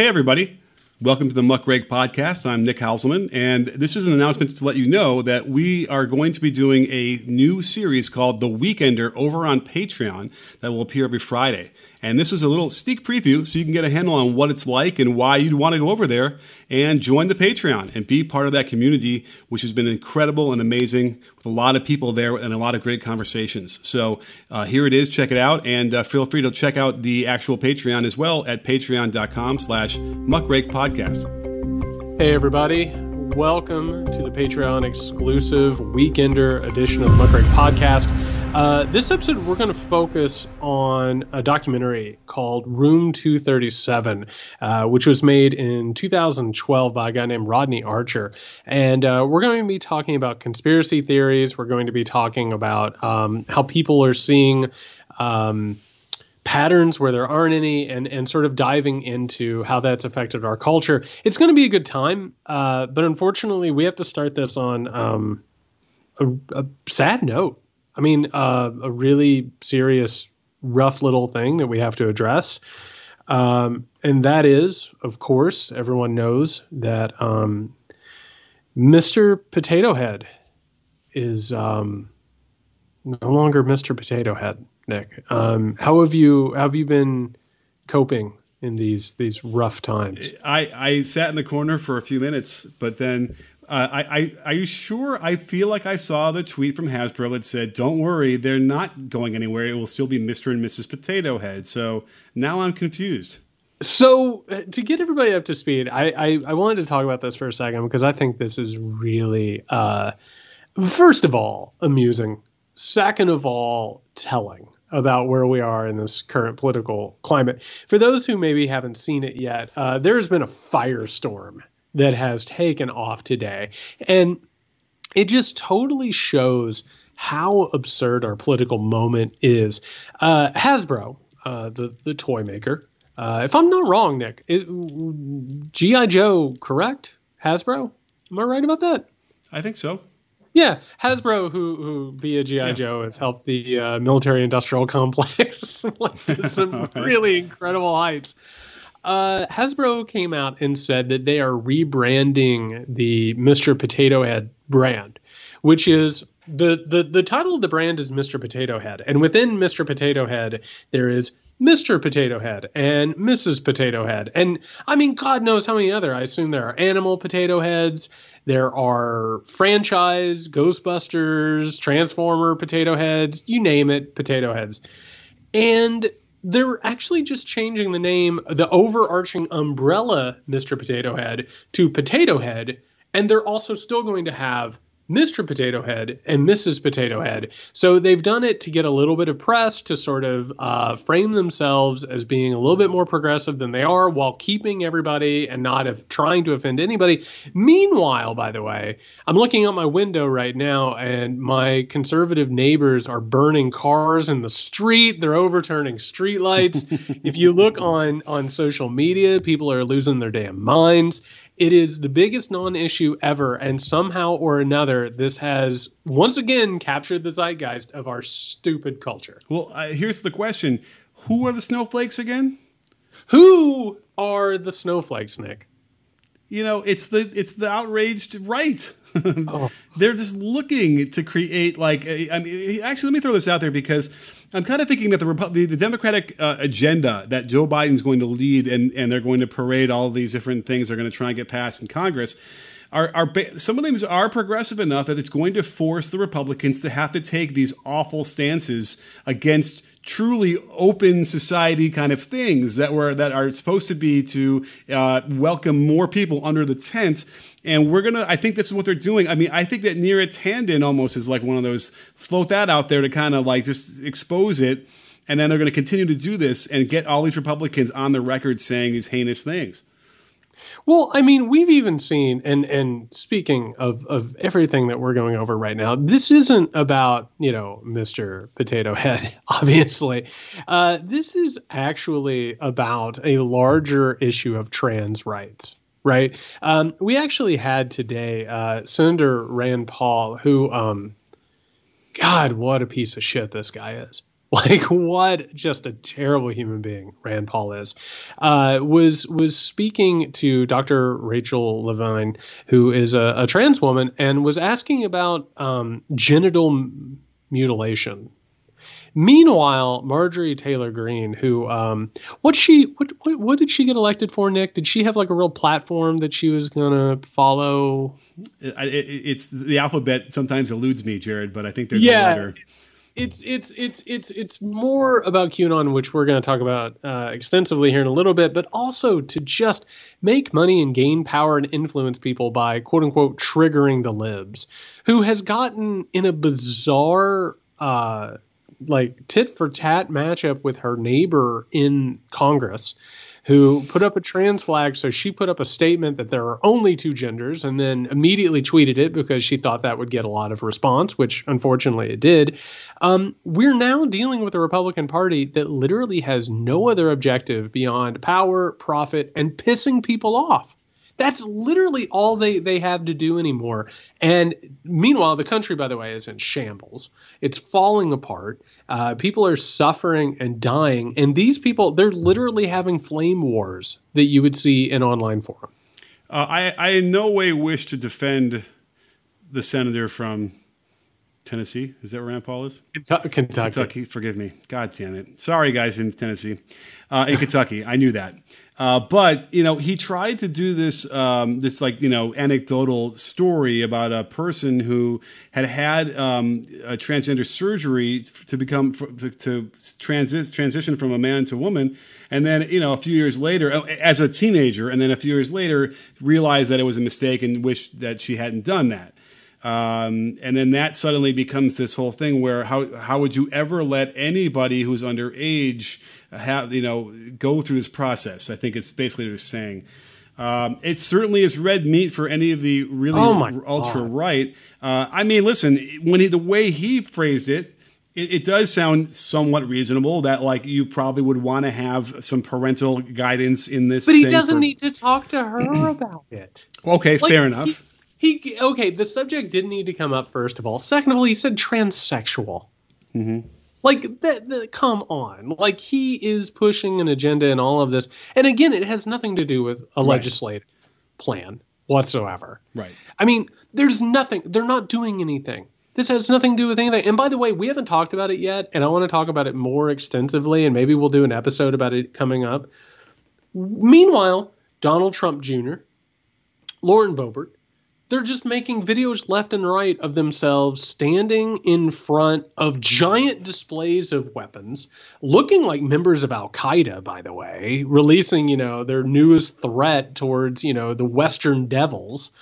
Hey, everybody. Welcome to the Muckrake Podcast. I'm Nick Hauselman, and this is an announcement to let you know that we are going to be doing a new series called The Weekender over on Patreon that will appear every Friday. And this is a little sneak preview so you can get a handle on what it's like and why you'd want to go over there and join the Patreon and be part of that community, which has been incredible and amazing with a lot of people there and a lot of great conversations. So uh, here it is. Check it out. And uh, feel free to check out the actual Patreon as well at patreon.com slash muckrake podcast. Hey, everybody. Welcome to the Patreon exclusive Weekender edition of the Muckrake Podcast. Uh, this episode, we're going to focus on a documentary called Room 237, uh, which was made in 2012 by a guy named Rodney Ascher. And uh, we're going to be talking about conspiracy theories. We're going to be talking about um, how people are seeing. Um, patterns where there aren't any and and sort of diving into how that's affected our culture it's going to be a good time uh, but unfortunately we have to start this on um, a, a, sad note i mean uh, a really serious rough little thing that we have to address um, and that is of course everyone knows that um, mr potato head is um, no longer mr potato head Nick. Um, how have you have you been coping in these these rough times? I, I sat in the corner for a few minutes, but then uh, I, I are you sure? I feel like I saw the tweet from Hasbro that said, "Don't worry, they're not going anywhere. It will still be Mister and Mrs. Potato Head." So now I'm confused. So uh, to get everybody up to speed, I, I, I wanted to talk about this for a second because I think this is really, uh, first of all, amusing. Second of all, telling about where we are in this current political climate. For those who maybe haven't seen it yet, uh, there has been a firestorm that has taken off today. And it just totally shows how absurd our political moment is. Uh, Hasbro, uh, the, the toy maker, uh, if I'm not wrong, Nick, G.I. Joe, correct? Hasbro? Am I right about that? I think so. Yeah, Hasbro, who who via GI yeah. Joe has helped the uh, military-industrial complex to some right. really incredible heights. Uh, Hasbro came out and said that they are rebranding the Mr. Potato Head brand, which is the the the title of the brand is Mr. Potato Head, and within Mr. Potato Head there is Mr. Potato Head and Mrs. Potato Head. And I mean, God knows how many other. I assume there are animal potato heads. There are franchise, Ghostbusters, Transformer potato heads, you name it, potato heads. And they're actually just changing the name, the overarching umbrella Mr. Potato Head to Potato Head. And they're also still going to have Mr. Potato Head and Mrs. Potato Head. So they've done it to get a little bit of press to sort of uh, frame themselves as being a little bit more progressive than they are while keeping everybody and not of trying to offend anybody. Meanwhile, by the way, I'm looking out my window right now and my conservative neighbors are burning cars in the street. They're overturning streetlights. if you look on on social media, people are losing their damn minds. It is the biggest non issue ever, and somehow or another, this has once again captured the zeitgeist of our stupid culture. Well, uh, here's the question Who are the snowflakes again? Who are the snowflakes, Nick? You know, it's the it's the outraged right. oh. They're just looking to create like I mean, actually, let me throw this out there because I'm kind of thinking that the Repu- the, the, Democratic uh, agenda that Joe Biden's going to lead and and they're going to parade all these different things they're going to try and get passed in Congress. Are, are some of them are progressive enough that it's going to force the Republicans to have to take these awful stances against truly open society kind of things that were that are supposed to be to uh, welcome more people under the tent. And we're gonna. I think this is what they're doing. I mean, I think that Neera Tanden almost is like one of those float that out there to kind of like just expose it. And then they're going to continue to do this and get all these Republicans on the record saying these heinous things. Well, I mean, we've even seen, and and speaking of of everything that we're going over right now, this isn't about you know Mr. Potato Head, obviously. Uh, this is actually about a larger issue of trans rights. Right. Um, we actually had today uh, Senator Rand Paul, who, um, God, what a piece of shit this guy is. Like what? Just a terrible human being. Rand Paul is. Uh, was was speaking to Dr. Rachel Levine, who is a, a trans woman, and was asking about um, genital mutilation. Meanwhile, Marjorie Taylor Greene, who um, what she what, what what did she get elected for? Nick, did she have like a real platform that she was gonna follow? It, it, it's the alphabet sometimes eludes me, Jared, but I think there's yeah. a letter it's it's it's it's it's more about QAnon, which we're going to talk about uh, extensively here in a little bit, but also to just make money and gain power and influence people by quote unquote triggering the libs, who has gotten in a bizarre uh, like tit for tat matchup with her neighbor in Congress who put up a trans flag. So she put up a statement that there are only two genders and then immediately tweeted it because she thought that would get a lot of response, which unfortunately it did. Um, we're now dealing with a Republican Party that literally has no other objective beyond power, profit, and pissing people off. That's literally all they, they have to do anymore. And meanwhile, the country, by the way, is in shambles. It's falling apart. Uh, people are suffering and dying. And these people, they're literally having flame wars that you would see in online forum. Uh, I, I in no way wish to defend the senator from Tennessee. Is that where Rand Paul is? Kentucky. Kentucky. Forgive me. God damn it. Sorry, guys in Tennessee. Uh, in Kentucky. I knew that. Uh, but you know, he tried to do this um, this like you know anecdotal story about a person who had had um, a transgender surgery to become to transi- transition from a man to a woman, and then you know a few years later, uh, as a teenager, and then a few years later, realized that it was a mistake and wished that she hadn't done that. Um, and then that suddenly becomes this whole thing where how how would you ever let anybody who's underage have you know go through this process? I think it's basically what it's saying. Um, it certainly is red meat for any of the really oh ultra right. Uh, I mean, listen, when he, the way he phrased it, it, it, does sound somewhat reasonable that like you probably would want to have some parental guidance in this. But he doesn't for, need to talk to her about it. Okay, like, fair enough. He, he okay. The subject didn't need to come up first of all. Second of all, he said transsexual. Mm-hmm. Like that, that, Come on. Like he is pushing an agenda in all of this, and again, it has nothing to do with a right. legislative plan whatsoever. Right. I mean, there's nothing. They're not doing anything. This has nothing to do with anything. And by the way, we haven't talked about it yet, and I want to talk about it more extensively, and maybe we'll do an episode about it coming up. Meanwhile, Donald Trump Jr., Lauren Boebert, they're just making videos left and right of themselves standing in front of giant displays of weapons, looking like members of Al Qaeda, by the way, releasing, you know, their newest threat towards, you know, the Western devils.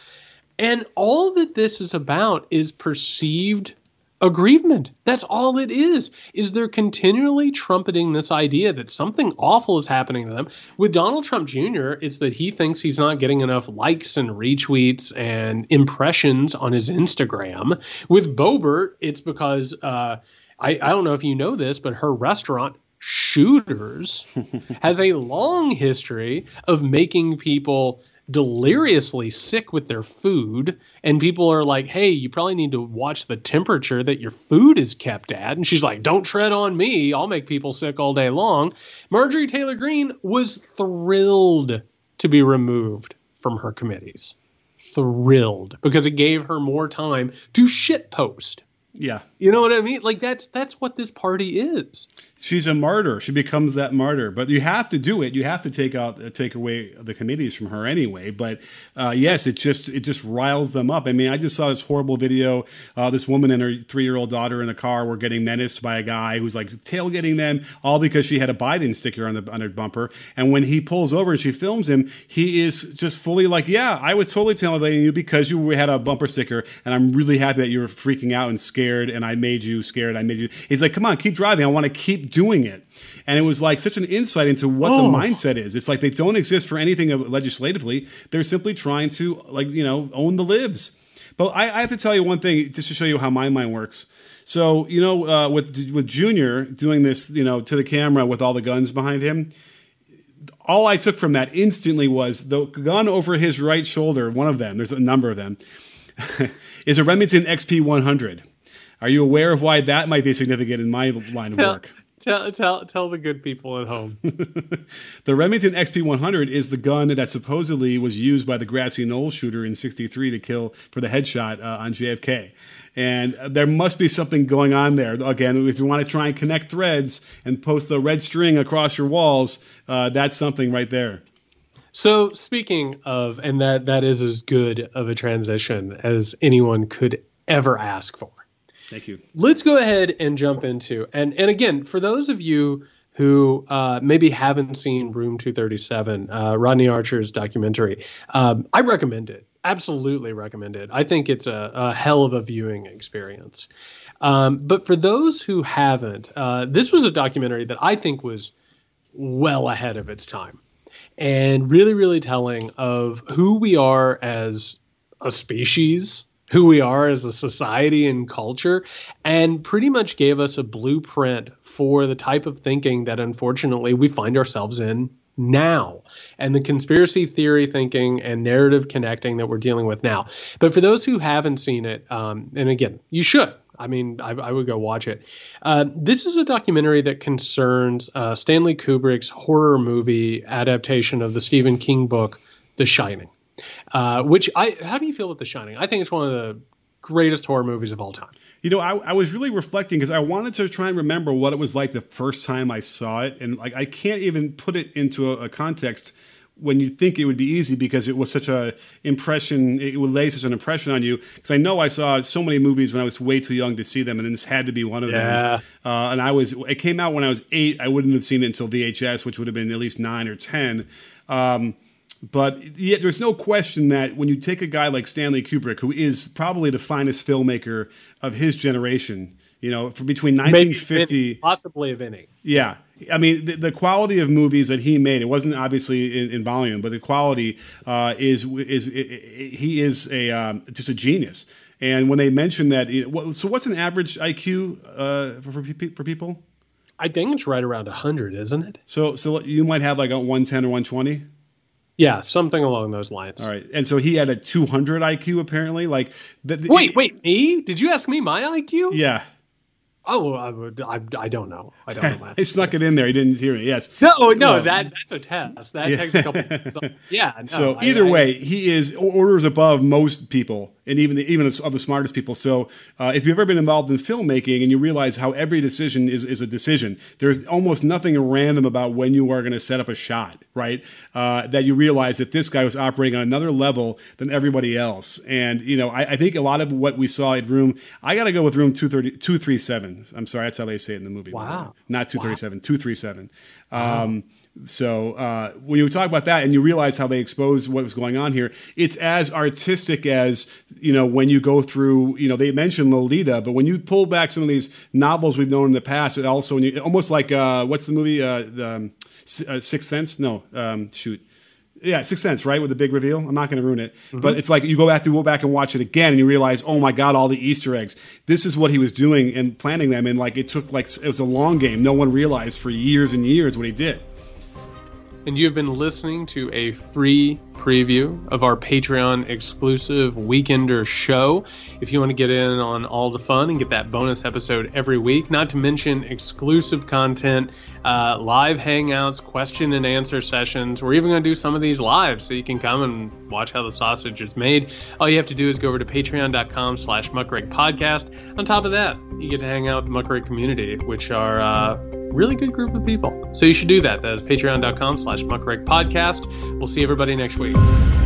And all that this is about is perceived aggrievement. That's all it is. Is they're continually trumpeting this idea that something awful is happening to them. With Donald Trump Jr., it's that he thinks he's not getting enough likes and retweets and impressions on his Instagram. With Boebert, it's because uh, I, I don't know if you know this, but her restaurant Shooters has a long history of making people deliriously sick with their food and people are like hey you probably need to watch the temperature that your food is kept at. And she's like don't tread on me. I'll make people sick all day long. Marjorie taylor greene was thrilled to be removed from her committees. Thrilled because it gave her more time to shit post yeah. You know what I mean? Like that's that's what this party is. She's a martyr. She becomes that martyr. But you have to do it. You have to take out take away the committees from her anyway. But uh, yes, it just it just riles them up. I mean, I just saw this horrible video. Uh, this woman and her three year old daughter in a car were getting menaced by a guy who's like tailgating them, all because she had a Biden sticker on the on her bumper. And when he pulls over and she films him, he is just fully like, "Yeah, I was totally tailgating you because you had a bumper sticker, and I'm really happy that you were freaking out and scared." Scared and I made you scared. I made you. He's like, come on, keep driving. I want to keep doing it. And it was like such an insight into what oh. the mindset is. It's like they don't exist for anything legislatively. They're simply trying to like, you know, own the libs. But I, I have to tell you one thing just to show you how my mind works. So, you know, uh, with, with Junior doing this, you know, to the camera with all the guns behind him, all I took from that instantly was the gun over his right shoulder, one of them, there's a number of them, is a Remington XP 100. Are you aware of why that might be significant in my line of work? tell tell tell the good people at home. the Remington XP100 is the gun that supposedly was used by the grassy knoll shooter in '63 to kill for the headshot uh, on JFK. And there must be something going on there. Again, if you want to try and connect threads and post the red string across your walls, uh, that's something right there. So speaking of, and that that is as good of a transition as anyone could ever ask for. Thank you. Let's go ahead and jump into and and again for those of you who uh, maybe haven't seen Room 237, uh, Rodney Ascher's documentary, um, I recommend it. Absolutely recommend it. I think it's a, a hell of a viewing experience. Um, but for those who haven't, uh, this was a documentary that I think was well ahead of its time and really, really telling of who we are as a species who we are as a society and culture, and pretty much gave us a blueprint for the type of thinking that unfortunately we find ourselves in now and the conspiracy theory thinking and narrative connecting that we're dealing with now. But for those who haven't seen it, um, and again, you should. I mean, I, I would go watch it. Uh, this is a documentary that concerns uh, Stanley Kubrick's horror movie adaptation of the Stephen King book, The Shining. Uh, which I, how do you feel with The Shining? I think it's one of the greatest horror movies of all time. You know, I, I was really reflecting because I wanted to try and remember what it was like the first time I saw it, and like I can't even put it into a, a context when you think it would be easy because it was such a impression it would lay such an impression on you because i know i saw so many movies when i was way too young to see them and this had to be one of yeah. them uh, and i was it came out when i was eight i wouldn't have seen it until vhs which would have been at least nine or ten um, but yet, there's no question that when you take a guy like Stanley Kubrick, who is probably the finest filmmaker of his generation, you know, between 1950, Maybe, possibly of any. Yeah, I mean, the, the, quality of movies that he made, it wasn't obviously in, in volume, but the quality uh, is is he is a um, just a genius. And when they mention that, so what's an average IQ uh, for, for for people? I think it's right around 100, isn't it? So so you might have like a 110 or 120. Yeah, something along those lines. All right, and so he had a 200 IQ apparently. Like, the, the, wait, wait, me? Did you ask me my IQ? Yeah. Oh, I, I, I don't know. I don't know. I snuck it in there. He didn't hear it. Yes. No, no, um, that that's a test. That yeah. takes a couple. yeah. No, so either I, way, he is orders above most people and even the, even of the smartest people. So uh, if you've ever been involved in filmmaking and you realize how every decision is, is a decision, there's almost nothing random about when you are going to set up a shot, right? Uh, that you realize that this guy was operating on another level than everybody else. And, you know, I, I think a lot of what we saw at Room, I got to go with Room 230, 237. I'm sorry, that's how they say it in the movie. Wow. Not 237, wow. 237. Um, so uh, when you talk about that and you realize how they expose what was going on here, it's as artistic as you know when you go through. You know they mentioned Lolita, but when you pull back some of these novels we've known in the past, it also when you, almost like uh, what's the movie uh, the, um, uh, Sixth Sense? No, um, shoot. Yeah, Sixth Sense, right? With the big reveal. I'm not going to ruin it, mm-hmm. but it's like you go back to go back and watch it again, and you realize, oh my god, all the Easter eggs. This is what he was doing and planning them, and like it took like it was a long game. No one realized for years and years what he did and you have been listening to a free preview of our Patreon exclusive Weekender show. If you want to get in on all the fun and get that bonus episode every week, not to mention exclusive content, uh, live hangouts, question and answer sessions. We're even going to do some of these live so you can come and watch how the sausage is made. All you have to do is go over to patreon.com slash podcast. On top of that, you get to hang out with the muckrake community, which are uh, really good group of people. So you should do that. That is patreon.com slash muckrake podcast. We'll see everybody next week.